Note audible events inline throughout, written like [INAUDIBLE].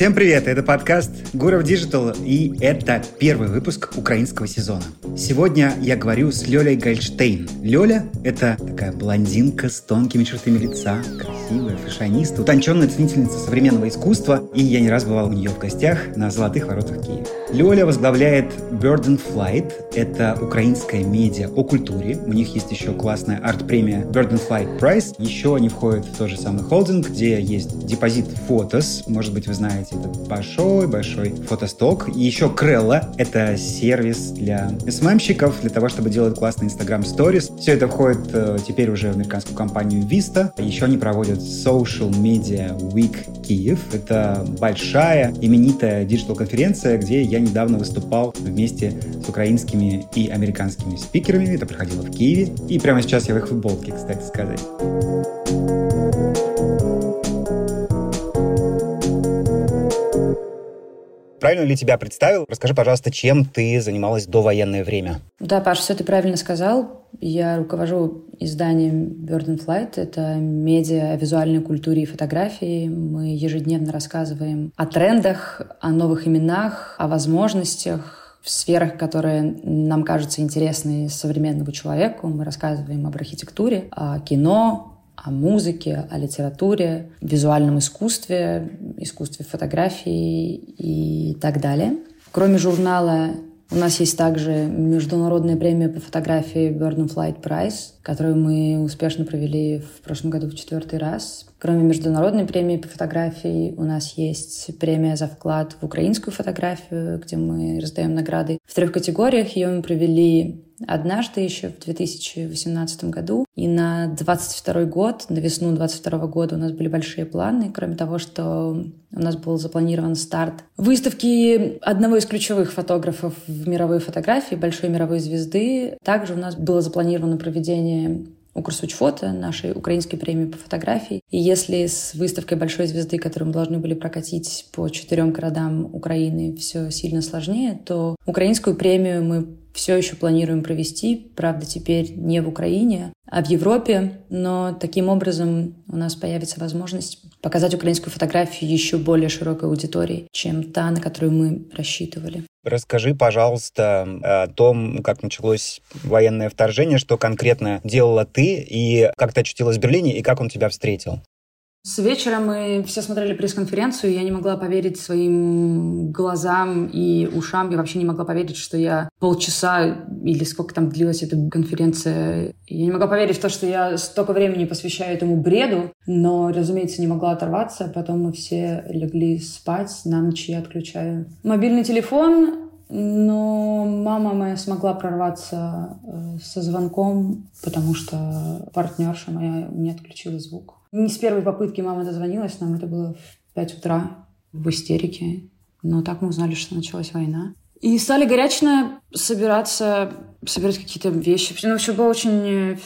Всем привет, это подкаст Гуров Digital, и это первый выпуск украинского сезона. Сегодня я говорю с Лёлей Гальштейн. Лёля — это такая блондинка с тонкими чертами лица, красивая, фэшионист, утонченная ценительница современного искусства, и я не раз бывал у нее в гостях на Золотых воротах Киева. Лёля возглавляет Bird and Flight. Это украинская медиа о культуре. У них есть еще классная арт-премия Bird and Flight Prize. Еще они входят в тот же самый холдинг, где есть депозит Фотос. Может быть, вы знаете, это большой-большой фотосток. И еще Крелла. Это сервис для СММщиков, для того, чтобы делать классные Instagram Stories. Все это входит э, теперь уже в американскую компанию Vista. Еще они проводят Social Media Week Киев. Это большая, именитая digital-конференция, где я недавно выступал вместе с украинскими и американскими спикерами. Это проходило в Киеве. И прямо сейчас я в их футболке, кстати сказать. Правильно ли тебя представил? Расскажи, пожалуйста, чем ты занималась до военное время? Да, Паш, все ты правильно сказал. Я руковожу изданием Bird and Flight. Это медиа о визуальной культуре и фотографии. Мы ежедневно рассказываем о трендах, о новых именах, о возможностях, в сферах, которые нам кажутся интересны современному человеку. Мы рассказываем об архитектуре, о кино, о музыке, о литературе, визуальном искусстве, искусстве фотографии и так далее. Кроме журнала у нас есть также международная премия по фотографии Bird and Flight Prize, которую мы успешно провели в прошлом году в четвертый раз. Кроме международной премии по фотографии, у нас есть премия за вклад в украинскую фотографию, где мы раздаем награды. В трех категориях ее мы провели однажды еще в 2018 году. И на 22 год, на весну 22 года у нас были большие планы. Кроме того, что у нас был запланирован старт выставки одного из ключевых фотографов в мировой фотографии, большой мировой звезды. Также у нас было запланировано проведение Укрсучфото, нашей украинской премии по фотографии. И если с выставкой большой звезды, которую мы должны были прокатить по четырем городам Украины, все сильно сложнее, то украинскую премию мы все еще планируем провести, правда, теперь не в Украине, а в Европе, но таким образом у нас появится возможность показать украинскую фотографию еще более широкой аудитории, чем та, на которую мы рассчитывали. Расскажи, пожалуйста, о том, как началось военное вторжение, что конкретно делала ты, и как ты очутилась в Берлине, и как он тебя встретил. С вечера мы все смотрели пресс-конференцию, и я не могла поверить своим глазам и ушам. Я вообще не могла поверить, что я полчаса или сколько там длилась эта конференция. Я не могла поверить в то, что я столько времени посвящаю этому бреду, но, разумеется, не могла оторваться. Потом мы все легли спать, на ночь я отключаю мобильный телефон, но мама моя смогла прорваться э, со звонком, потому что партнерша моя не отключила звук. Не с первой попытки мама дозвонилась нам, это было в 5 утра в истерике. Но так мы узнали, что началась война. И стали горячно собираться, собирать какие-то вещи. Ну, все было очень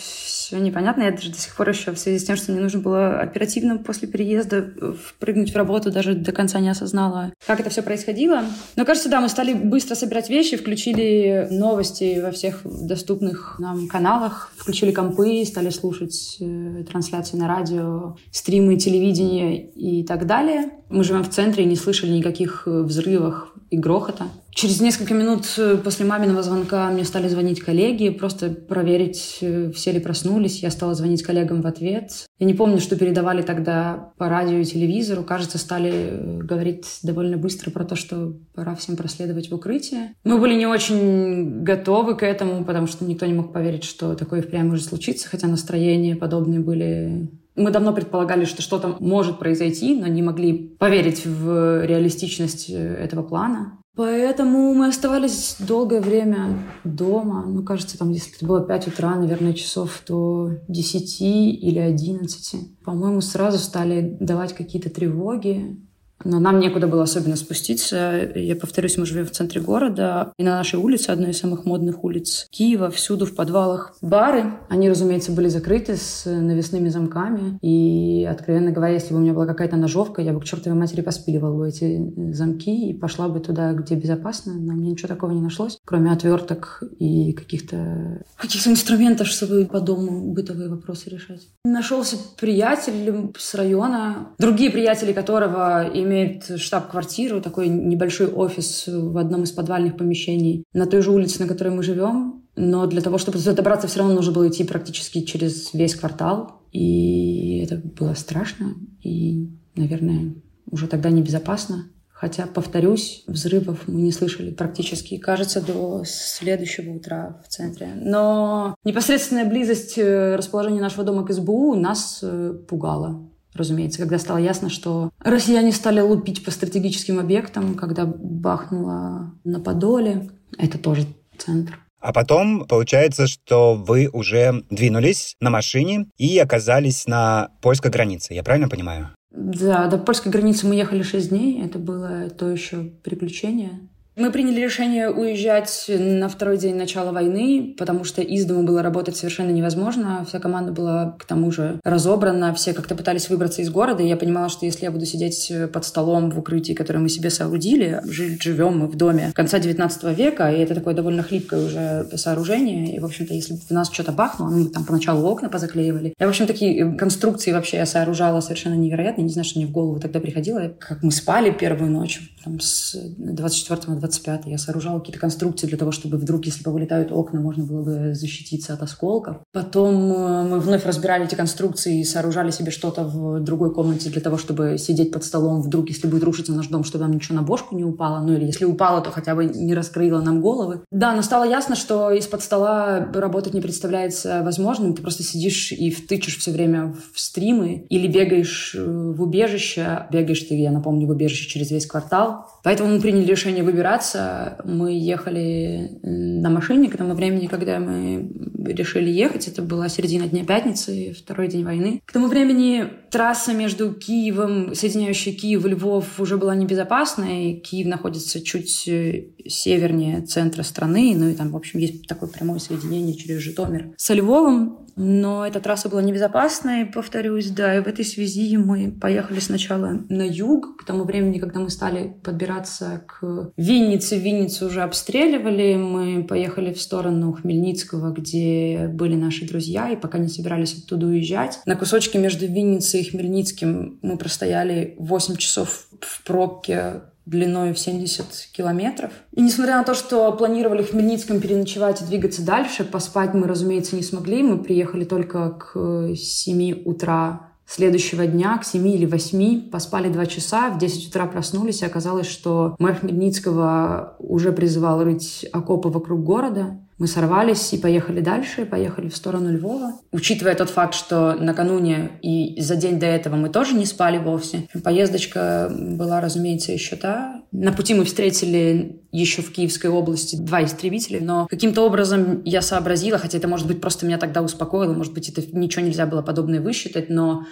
все непонятно. Я даже до сих пор еще в связи с тем, что мне нужно было оперативно после переезда впрыгнуть в работу, даже до конца не осознала, как это все происходило. Но кажется, да, мы стали быстро собирать вещи, включили новости во всех доступных нам каналах, включили компы, стали слушать э, трансляции на радио, стримы, телевидение и так далее. Мы живем в центре и не слышали никаких э, взрывов и грохота. Через несколько минут э, после маминого звонка мне стали звонить коллеги, просто проверить, э, все ли проснулись. Я стала звонить коллегам в ответ. Я не помню, что передавали тогда по радио и телевизору. Кажется, стали э, говорить довольно быстро про то, что пора всем проследовать в укрытие. Мы были не очень готовы к этому, потому что никто не мог поверить, что такое впрямь может случиться, хотя настроения подобные были мы давно предполагали, что что-то может произойти, но не могли поверить в реалистичность этого плана. Поэтому мы оставались долгое время дома. Ну, кажется, там, если это было 5 утра, наверное, часов до 10 или 11. По-моему, сразу стали давать какие-то тревоги. Но нам некуда было особенно спуститься. Я повторюсь, мы живем в центре города. И на нашей улице, одной из самых модных улиц Киева, всюду в подвалах бары. Они, разумеется, были закрыты с навесными замками. И, откровенно говоря, если бы у меня была какая-то ножовка, я бы к чертовой матери поспиливала бы эти замки и пошла бы туда, где безопасно. Но мне ничего такого не нашлось, кроме отверток и каких-то каких инструментов, чтобы по дому бытовые вопросы решать. Нашелся приятель с района, другие приятели которого и имеет штаб-квартиру, такой небольшой офис в одном из подвальных помещений на той же улице, на которой мы живем. Но для того, чтобы добраться, все равно нужно было идти практически через весь квартал. И это было страшно. И, наверное, уже тогда небезопасно. Хотя, повторюсь, взрывов мы не слышали практически, кажется, до следующего утра в центре. Но непосредственная близость э, расположения нашего дома к СБУ нас э, пугала. Разумеется, когда стало ясно, что россияне стали лупить по стратегическим объектам, когда бахнуло на Подоле, это тоже центр. А потом получается, что вы уже двинулись на машине и оказались на польской границе. Я правильно понимаю? Да, до польской границы мы ехали шесть дней. Это было то еще приключение. Мы приняли решение уезжать на второй день начала войны, потому что из дома было работать совершенно невозможно. Вся команда была к тому же разобрана, все как-то пытались выбраться из города. И я понимала, что если я буду сидеть под столом в укрытии, которое мы себе соорудили, жить живем мы в доме конца 19 века, и это такое довольно хлипкое уже сооружение. И, в общем-то, если бы в нас что-то бахнуло, мы там поначалу окна позаклеивали. Я, в общем, такие конструкции вообще я сооружала совершенно невероятные. Не знаю, что мне в голову тогда приходило. Как мы спали первую ночь, там, с 24 25 я сооружала какие-то конструкции для того, чтобы вдруг, если повылетают окна, можно было бы защититься от осколков. Потом э, мы вновь разбирали эти конструкции и сооружали себе что-то в другой комнате для того, чтобы сидеть под столом вдруг, если будет рушиться наш дом, чтобы нам ничего на бошку не упало. Ну или если упало, то хотя бы не раскрыло нам головы. Да, но стало ясно, что из-под стола работать не представляется возможным. Ты просто сидишь и втычешь все время в стримы или бегаешь э, в убежище. Бегаешь ты, я напомню, в убежище через весь квартал. Поэтому мы приняли решение выбираться мы ехали на машине к тому времени, когда мы решили ехать. Это была середина дня пятницы, второй день войны. К тому времени трасса между Киевом, соединяющая Киев и Львов, уже была небезопасной. Киев находится чуть э, севернее центра страны. Ну и там, в общем, есть такое прямое соединение через Житомир со Львовом. Но эта трасса была небезопасной, повторюсь, да, и в этой связи мы поехали сначала на юг, к тому времени, когда мы стали подбираться к Виннице, Винницу уже обстреливали, мы поехали в сторону Хмельницкого, где были наши друзья, и пока не собирались оттуда уезжать. На кусочке между Винницей и Хмельницким мы простояли 8 часов в пробке длиной в 70 километров. И несмотря на то, что планировали в Хмельницком переночевать и двигаться дальше, поспать мы, разумеется, не смогли. Мы приехали только к 7 утра следующего дня, к 7 или 8, поспали 2 часа, в 10 утра проснулись, и оказалось, что мэр Хмельницкого уже призывал рыть окопы вокруг города. Мы сорвались и поехали дальше, поехали в сторону Львова. Учитывая тот факт, что накануне и за день до этого мы тоже не спали вовсе, поездочка была, разумеется, еще та. На пути мы встретили еще в Киевской области два истребителя, но каким-то образом я сообразила, хотя это, может быть, просто меня тогда успокоило, может быть, это ничего нельзя было подобное высчитать, но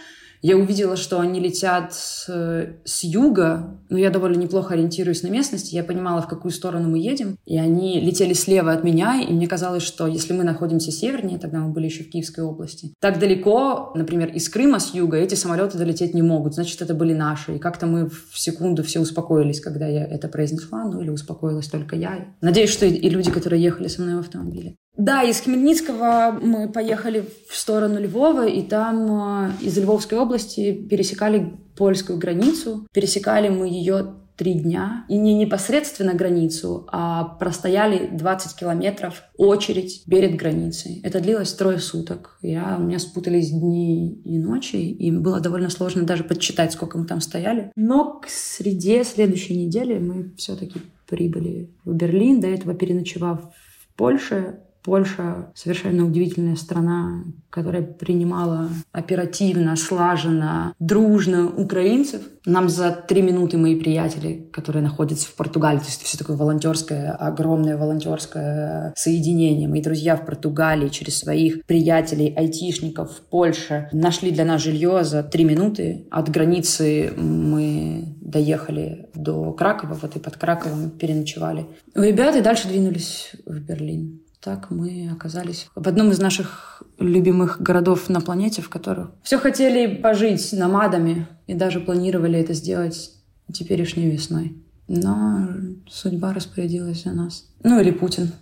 я увидела, что они летят э, с юга, но я довольно неплохо ориентируюсь на местности, я понимала, в какую сторону мы едем, и они летели слева от меня, и мне казалось, что если мы находимся севернее, тогда мы были еще в Киевской области, так далеко, например, из Крыма с юга эти самолеты долететь не могут, значит, это были наши. И как-то мы в секунду все успокоились, когда я это произнесла, ну или успокоилась только я. Надеюсь, что и люди, которые ехали со мной в автомобиле. Да, из Хмельницкого мы поехали в сторону Львова, и там э, из Львовской области пересекали польскую границу. Пересекали мы ее три дня. И не непосредственно границу, а простояли 20 километров очередь перед границей. Это длилось трое суток. Я, у меня спутались дни и ночи, и было довольно сложно даже подсчитать, сколько мы там стояли. Но к среде следующей недели мы все-таки прибыли в Берлин, до этого переночевав в Польше, Польша совершенно удивительная страна, которая принимала оперативно, слаженно, дружно украинцев. Нам за три минуты мои приятели, которые находятся в Португалии, то есть все такое волонтерское, огромное волонтерское соединение. Мои друзья в Португалии через своих приятелей, айтишников в Польше нашли для нас жилье за три минуты. От границы мы доехали до Кракова, вот и под Краковом переночевали. У ребят и дальше двинулись в Берлин так мы оказались в одном из наших любимых городов на планете, в которых все хотели пожить номадами и даже планировали это сделать теперешней весной. Но судьба распорядилась за нас. Ну или Путин.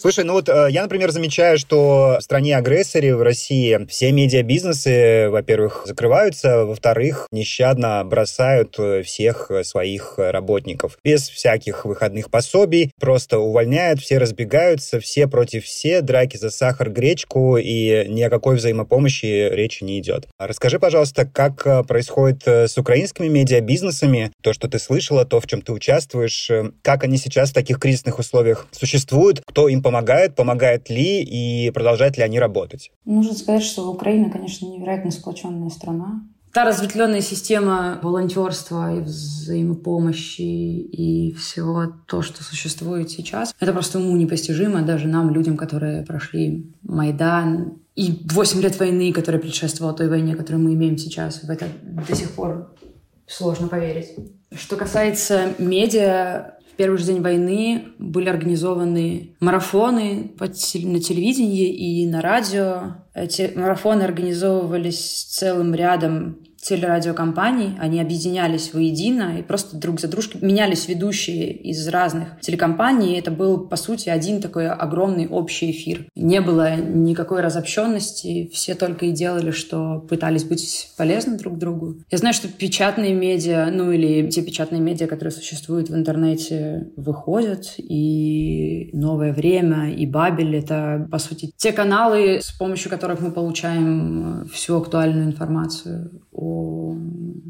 Слушай, ну вот э, я, например, замечаю, что в стране-агрессоре, в России, все медиабизнесы, во-первых, закрываются, во-вторых, нещадно бросают э, всех своих работников. Без всяких выходных пособий, просто увольняют, все разбегаются, все против все, драки за сахар, гречку, и ни о какой взаимопомощи речи не идет. Расскажи, пожалуйста, как э, происходит с украинскими медиабизнесами, то, что ты слышала, то, в чем ты участвуешь, как они сейчас в таких кризисных условиях существуют, кто им помогает, помогает ли и продолжают ли они работать? Нужно сказать, что Украина, конечно, невероятно сплоченная страна. Та разветвленная система волонтерства и взаимопомощи и всего то, что существует сейчас, это просто уму непостижимо даже нам, людям, которые прошли Майдан и 8 лет войны, которая предшествовала той войне, которую мы имеем сейчас. В это до сих пор сложно поверить. Что касается медиа, первый же день войны были организованы марафоны на телевидении и на радио. Эти марафоны организовывались целым рядом телерадиокомпаний, они объединялись воедино и просто друг за дружкой менялись ведущие из разных телекомпаний. И это был, по сути, один такой огромный общий эфир. Не было никакой разобщенности, все только и делали, что пытались быть полезны друг другу. Я знаю, что печатные медиа, ну или те печатные медиа, которые существуют в интернете, выходят, и «Новое время», и «Бабель» — это, по сути, те каналы, с помощью которых мы получаем всю актуальную информацию о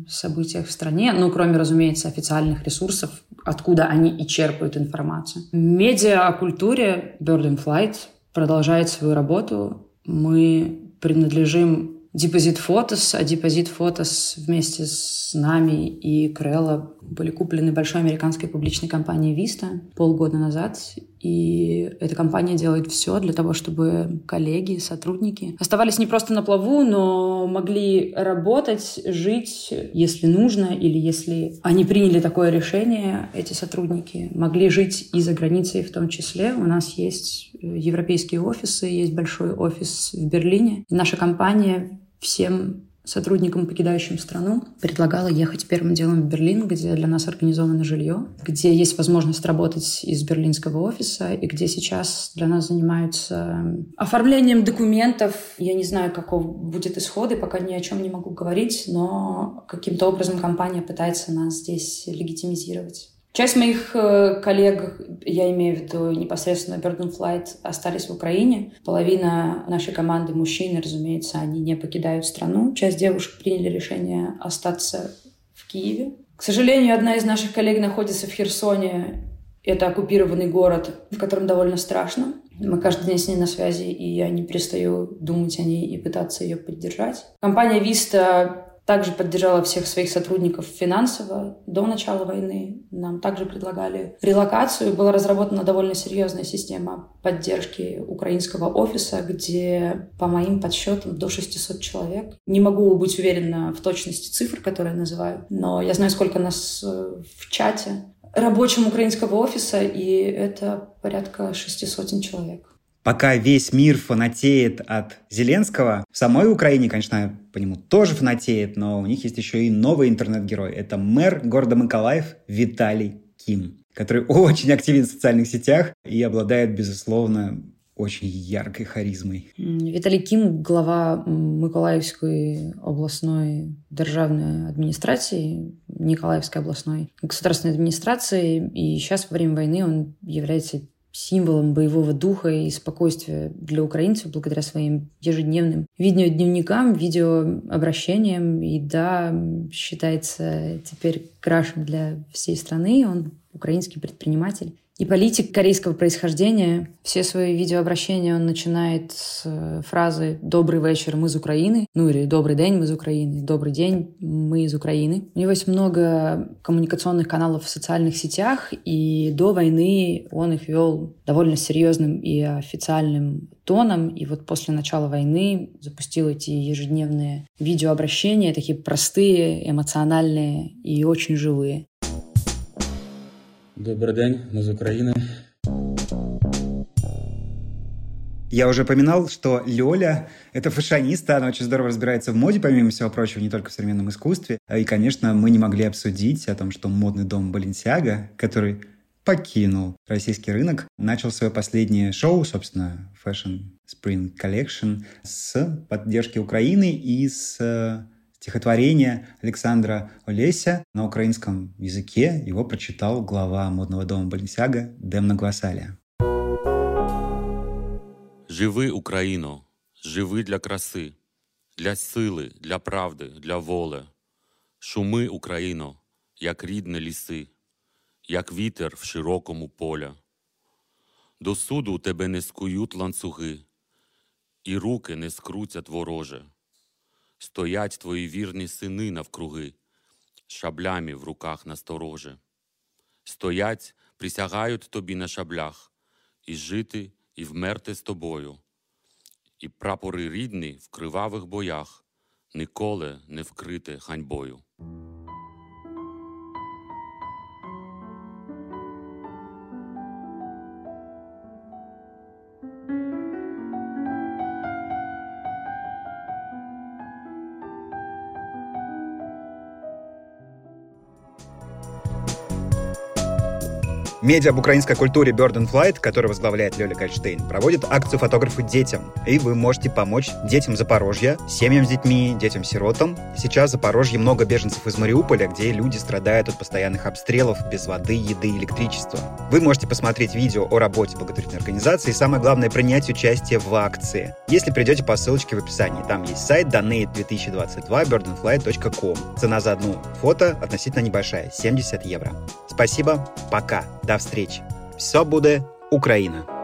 событиях в стране, ну, кроме, разумеется, официальных ресурсов, откуда они и черпают информацию. Медиа о культуре Bird in Flight продолжает свою работу. Мы принадлежим Депозит Фотос, а Депозит Фотос вместе с нами и Крелла были куплены большой американской публичной компанией Vista полгода назад. И эта компания делает все для того, чтобы коллеги, сотрудники оставались не просто на плаву, но могли работать, жить, если нужно, или если они приняли такое решение, эти сотрудники могли жить и за границей в том числе. У нас есть европейские офисы, есть большой офис в Берлине. наша компания всем сотрудникам, покидающим страну, предлагала ехать первым делом в Берлин, где для нас организовано жилье, где есть возможность работать из берлинского офиса, и где сейчас для нас занимаются оформлением документов. Я не знаю, каков будет исход, и пока ни о чем не могу говорить, но каким-то образом компания пытается нас здесь легитимизировать. Часть моих э, коллег, я имею в виду непосредственно Burden Flight, остались в Украине. Половина нашей команды мужчины, разумеется, они не покидают страну. Часть девушек приняли решение остаться в Киеве. К сожалению, одна из наших коллег находится в Херсоне. Это оккупированный город, в котором довольно страшно. Мы каждый день с ней на связи, и я не перестаю думать о ней и пытаться ее поддержать. Компания Vista также поддержала всех своих сотрудников финансово до начала войны. Нам также предлагали релокацию. Была разработана довольно серьезная система поддержки украинского офиса, где, по моим подсчетам, до 600 человек. Не могу быть уверена в точности цифр, которые называю, но я знаю, сколько нас э, в чате рабочим украинского офиса, и это порядка 600 человек пока весь мир фанатеет от Зеленского, в самой Украине, конечно, по нему тоже фанатеет, но у них есть еще и новый интернет-герой. Это мэр города Миколаев Виталий Ким, который [LAUGHS] очень активен в социальных сетях и обладает, безусловно, очень яркой харизмой. Виталий Ким, глава Миколаевской областной державной администрации, Николаевской областной государственной администрации, и сейчас во время войны он является символом боевого духа и спокойствия для украинцев благодаря своим ежедневным видеодневникам, видеообращениям. И да, считается теперь крашем для всей страны. Он украинский предприниматель и политик корейского происхождения. Все свои видеообращения он начинает с э, фразы «Добрый вечер, мы из Украины», ну или «Добрый день, мы из Украины», «Добрый день, мы из Украины». У него есть много коммуникационных каналов в социальных сетях, и до войны он их вел довольно серьезным и официальным тоном. И вот после начала войны запустил эти ежедневные видеообращения, такие простые, эмоциональные и очень живые. Добрий день, мы из Украины. Я уже упоминал, что Лёля — это фашиониста, она очень здорово разбирается в моде, помимо всего прочего, не только в современном искусстве. И, конечно, мы не могли обсудить о том, что модный дом Баленсиага, который покинул российский рынок, начал свое последнее шоу, собственно, Fashion Spring Collection, с поддержки Украины и с стихотворения Александра Олеся на украинском языке. Его прочитал глава модного дома Баленсиага Демна Гвасалия. Живи, Україно, живи для краси, для сили, для правди, для воли. Шуми, Україно, як рідне ліси, як вітер в широкому поля. До суду тебе не скують ланцюги, і руки не скрутять вороже. Стоять твої вірні сини навкруги, шаблями в руках настороже. Стоять, присягають тобі на шаблях, і жити, і вмерти з тобою. І прапори рідні в кривавих боях ніколи не вкрити ганьбою. Медиа об украинской культуре Bird and Flight, который возглавляет Лёля Гольштейн, проводит акцию «Фотографы детям». И вы можете помочь детям Запорожья, семьям с детьми, детям-сиротам. Сейчас в Запорожье много беженцев из Мариуполя, где люди страдают от постоянных обстрелов без воды, еды электричества. Вы можете посмотреть видео о работе благотворительной организации и, самое главное, принять участие в акции. Если придете по ссылочке в описании, там есть сайт donate2022 birdandfly.com. Цена за одну фото относительно небольшая – 70 евро. Спасибо, пока. До встречи. Все буде Україна!